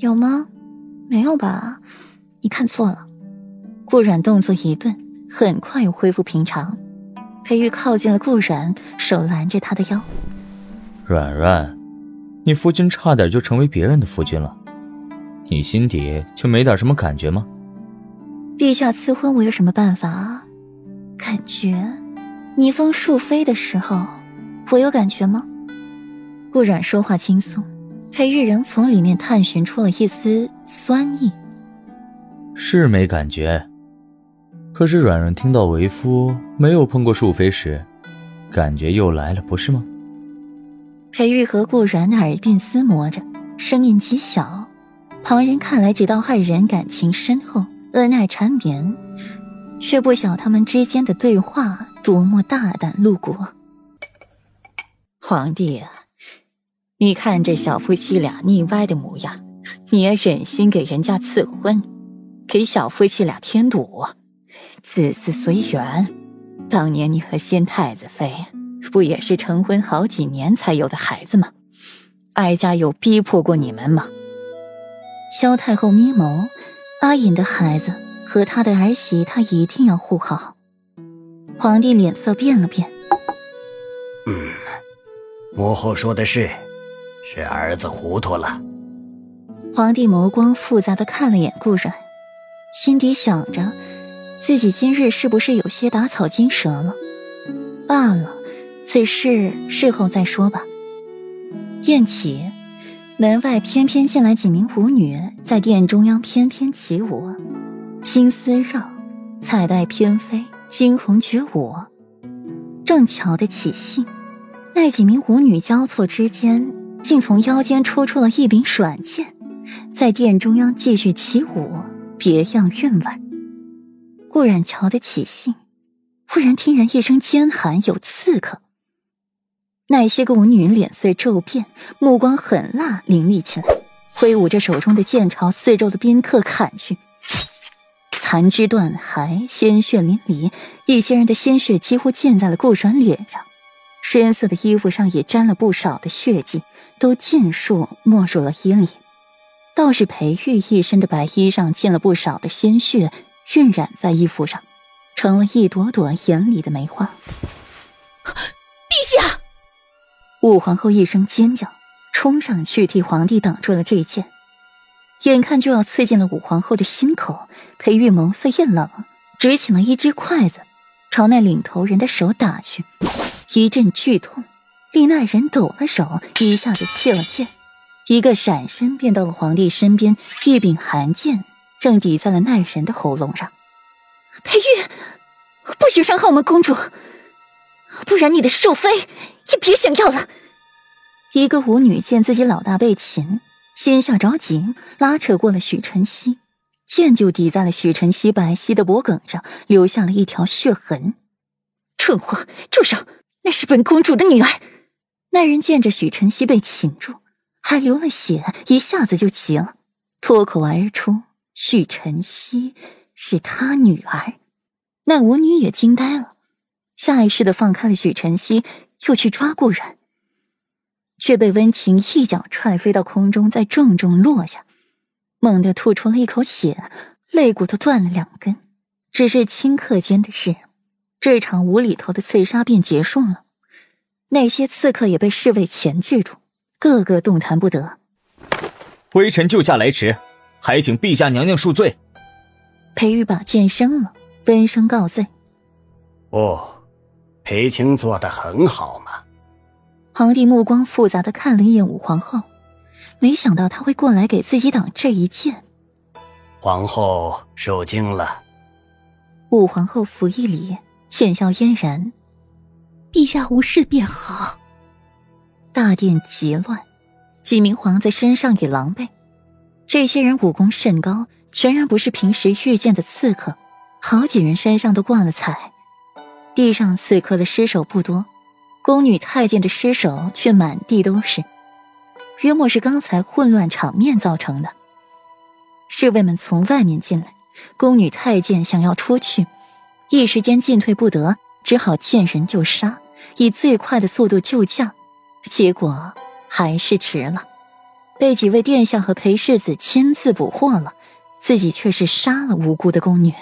有吗？没有吧？你看错了。顾阮动作一顿，很快又恢复平常。裴玉靠近了顾阮，手拦着他的腰。阮阮，你夫君差点就成为别人的夫君了，你心底就没点什么感觉吗？陛下赐婚，我有什么办法？感觉？你封庶妃的时候，我有感觉吗？顾阮说话轻松，裴玉仍从里面探寻出了一丝酸意。是没感觉。可是软软听到为夫没有碰过淑妃时，感觉又来了，不是吗？裴玉和顾然的耳鬓厮磨着，声音极小，旁人看来只道二人感情深厚，恩爱缠绵，却不晓他们之间的对话多么大胆露骨。皇帝啊，你看这小夫妻俩腻歪的模样，你也忍心给人家赐婚，给小夫妻俩添堵？子嗣随缘，当年你和先太子妃不也是成婚好几年才有的孩子吗？哀家有逼迫过你们吗？萧太后眯眸，阿隐的孩子和他的儿媳，他一定要护好。皇帝脸色变了变，嗯，母后说的是，是儿子糊涂了。皇帝眸光复杂的看了眼顾然，心底想着。自己今日是不是有些打草惊蛇了？罢了，此事事后再说吧。宴起，门外翩翩进来几名舞女，在殿中央翩翩起舞，青丝绕，彩带翩飞，惊鸿绝舞。正巧的起兴，那几名舞女交错之间，竟从腰间抽出了一柄软剑，在殿中央继续起舞，别样韵味。顾然瞧得起兴，忽然听人一声尖喊：“有刺客！”那些个舞女脸色骤变，目光狠辣凌厉起来，挥舞着手中的剑朝四周的宾客砍去。残肢断骸，鲜血淋漓，一些人的鲜血几乎溅在了顾阮脸上，深色的衣服上也沾了不少的血迹，都尽数没入了衣里。倒是裴玉一身的白衣上溅了不少的鲜血。晕染在衣服上，成了一朵朵艳丽的梅花。陛下！武皇后一声尖叫，冲上去替皇帝挡住了这一剑。眼看就要刺进了武皇后的心口，裴玉眸色一冷，执起了一只筷子，朝那领头人的手打去。一阵剧痛，令那人抖了手，一下子弃了剑，一个闪身便到了皇帝身边，一柄寒剑。正抵在了那人的喉咙上，裴玉，不许伤害我们公主，不然你的寿妃也别想要了。一个舞女见自己老大被擒，心下着急，拉扯过了许晨曦，剑就抵在了许晨曦白皙的脖颈上，留下了一条血痕。蠢货，住手！那是本公主的女儿。那人见着许晨曦被擒住，还流了血，一下子就急了，脱口而出。许晨曦是他女儿，那舞女也惊呆了，下意识的放开了许晨曦，又去抓顾然，却被温情一脚踹飞到空中，再重重落下，猛地吐出了一口血，肋骨都断了两根。只是顷刻间的事，这场无厘头的刺杀便结束了。那些刺客也被侍卫钳制住，个个动弹不得。微臣救驾来迟。还请陛下娘娘恕罪。裴玉把剑升了，温声告罪。哦，裴青做的很好嘛。皇帝目光复杂的看了一眼武皇后，没想到他会过来给自己挡这一剑。皇后受惊了。武皇后拂一礼，浅笑嫣然。陛下无事便好。大殿极乱，几名皇子身上也狼狈。这些人武功甚高，全然不是平时遇见的刺客，好几人身上都挂了彩。地上刺客的尸首不多，宫女太监的尸首却满地都是，约莫是刚才混乱场面造成的。侍卫们从外面进来，宫女太监想要出去，一时间进退不得，只好见人就杀，以最快的速度救驾，结果还是迟了。被几位殿下和裴世子亲自捕获了，自己却是杀了无辜的宫女。